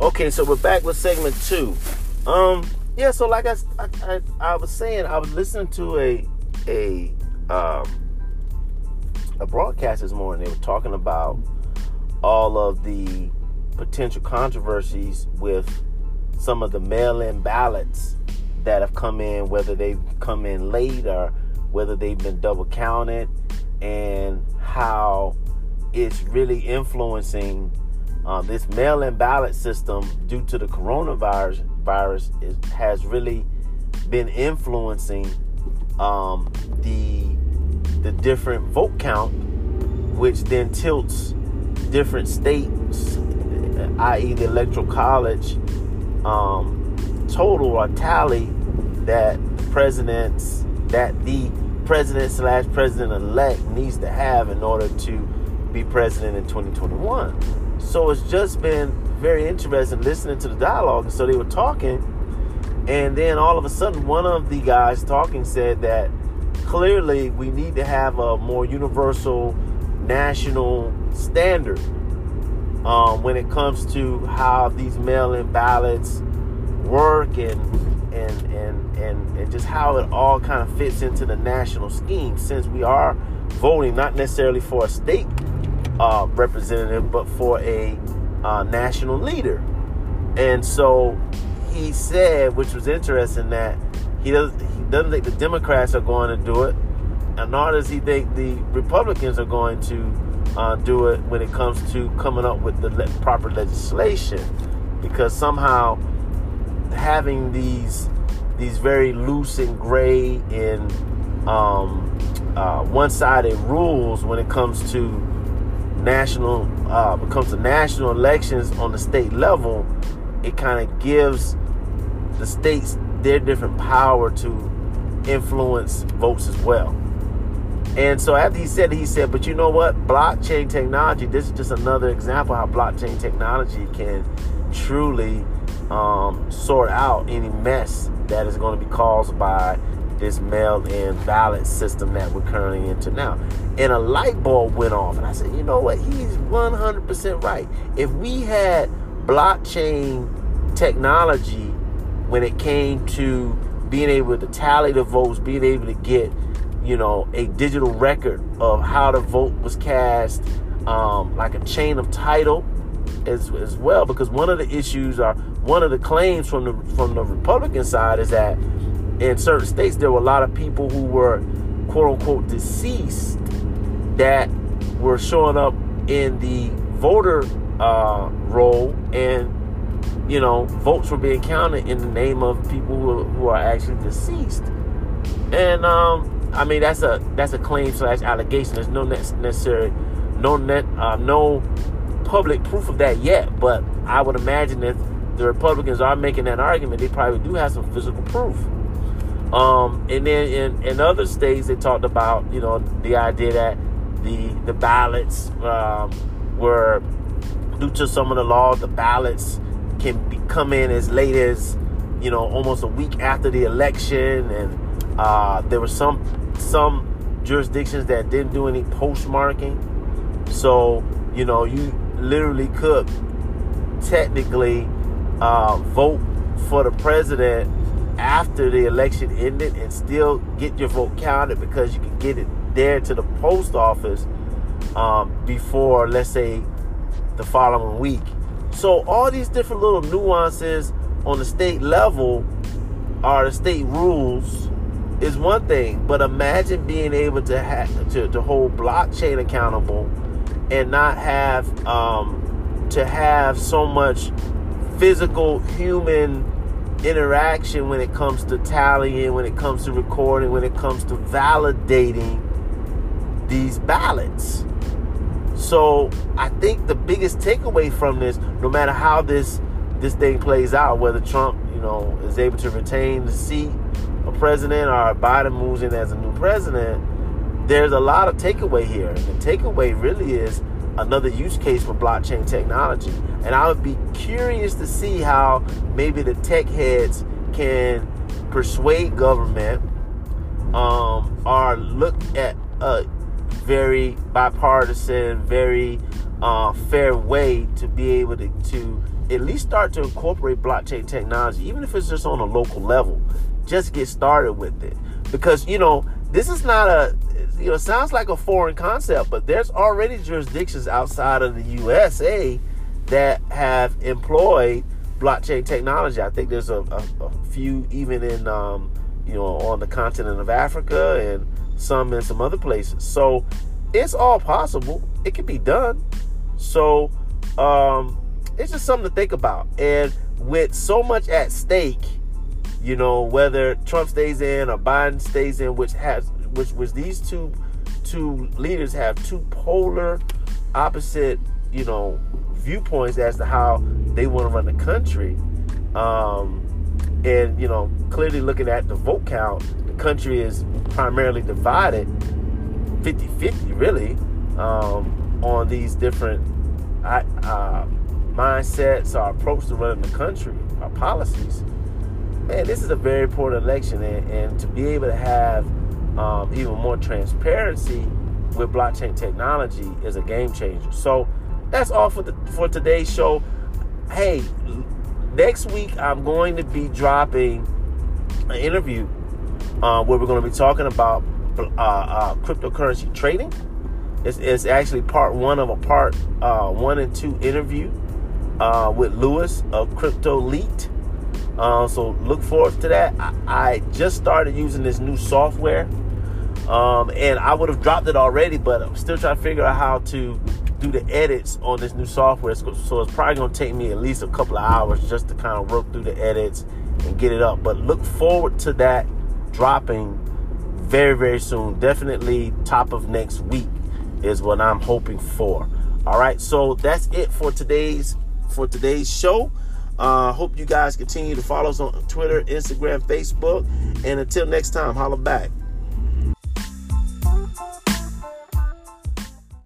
Okay, so we're back with segment two. Um, yeah, so like I, I, I was saying, I was listening to a a um, a broadcast this morning. They were talking about all of the potential controversies with some of the mail-in ballots that have come in, whether they've come in late or whether they've been double counted, and how it's really influencing uh, this mail-in ballot system due to the coronavirus virus is, has really been influencing um, the the different vote count, which then tilts different states, i.e., the electoral college um, total or tally that presidents that the president slash president elect needs to have in order to be president in 2021. So it's just been very interesting listening to the dialogue. And so they were talking, and then all of a sudden, one of the guys talking said that clearly we need to have a more universal national standard um, when it comes to how these mail-in ballots work and and and and and just how it all kind of fits into the national scheme since we are voting not necessarily for a state uh, representative but for a uh, national leader. And so he said which was interesting that he doesn't he doesn't think the democrats are going to do it and nor does he think the republicans are going to uh, do it when it comes to coming up with the le- proper legislation. Because somehow having these these very loose and gray and um, uh, one-sided rules when it comes to national uh, when comes to national elections on the state level, it kind of gives the states their different power to influence votes as well. And so after he said, he said, but you know what? Blockchain technology. This is just another example how blockchain technology can truly um, sort out any mess that is going to be caused by this mail-in ballot system that we're currently into now. And a light bulb went off, and I said, you know what? He's 100% right. If we had blockchain technology when it came to being able to tally the votes, being able to get, you know, a digital record of how the vote was cast, um, like a chain of title as, as well, because one of the issues are one of the claims from the from the Republican side is that in certain states there were a lot of people who were quote unquote deceased that were showing up in the voter uh, roll and you know votes were being counted in the name of people who, who are actually deceased and um, I mean that's a that's a claim slash allegation there's no necessary no net uh, no public proof of that yet but I would imagine that the Republicans are making that argument, they probably do have some physical proof. Um, and then in, in other states, they talked about you know the idea that the the ballots um, were due to some of the law, the ballots can be, come in as late as you know almost a week after the election, and uh, there were some some jurisdictions that didn't do any postmarking, so you know you literally could technically uh, vote for the president after the election ended and still get your vote counted because you can get it there to the post office um, before, let's say, the following week. So all these different little nuances on the state level are the state rules is one thing, but imagine being able to have to, to hold blockchain accountable and not have um, to have so much physical human interaction when it comes to tallying, when it comes to recording, when it comes to validating these ballots. So I think the biggest takeaway from this, no matter how this this thing plays out, whether Trump, you know, is able to retain the seat of president or Biden moves in as a new president, there's a lot of takeaway here. And the takeaway really is another use case for blockchain technology. And I would be curious to see how maybe the tech heads can persuade government um, or look at a very bipartisan, very uh, fair way to be able to, to at least start to incorporate blockchain technology, even if it's just on a local level. Just get started with it. Because, you know, this is not a, you know, sounds like a foreign concept, but there's already jurisdictions outside of the USA that have employed blockchain technology. I think there's a, a, a few even in, um, you know, on the continent of Africa and some in some other places. So it's all possible. It can be done. So um, it's just something to think about. And with so much at stake, you know, whether Trump stays in or Biden stays in, which has which was these two two leaders have two polar opposite, you know, viewpoints as to how they want to run the country. Um, and you know, clearly looking at the vote count, the country is primarily divided 50-50 really um, on these different uh, mindsets, our approach to running the country, our policies. Man, this is a very important election, and, and to be able to have um, even more transparency with blockchain technology is a game changer. So that's all for the for today's show. Hey, next week I'm going to be dropping an interview uh, where we're going to be talking about uh, uh, cryptocurrency trading. It's, it's, actually part one of a part uh, one and two interview uh, with Lewis of Crypto Leet. Uh, so look forward to that. I, I, just started using this new software, um, and I would have dropped it already, but I'm still trying to figure out how to do the edits on this new software. So, it's probably going to take me at least a couple of hours just to kind of work through the edits and get it up. But look forward to that dropping very, very soon. Definitely top of next week is what I'm hoping for. All right, so that's it for today's for today's show. Uh, hope you guys continue to follow us on Twitter, Instagram, Facebook, and until next time, holla back.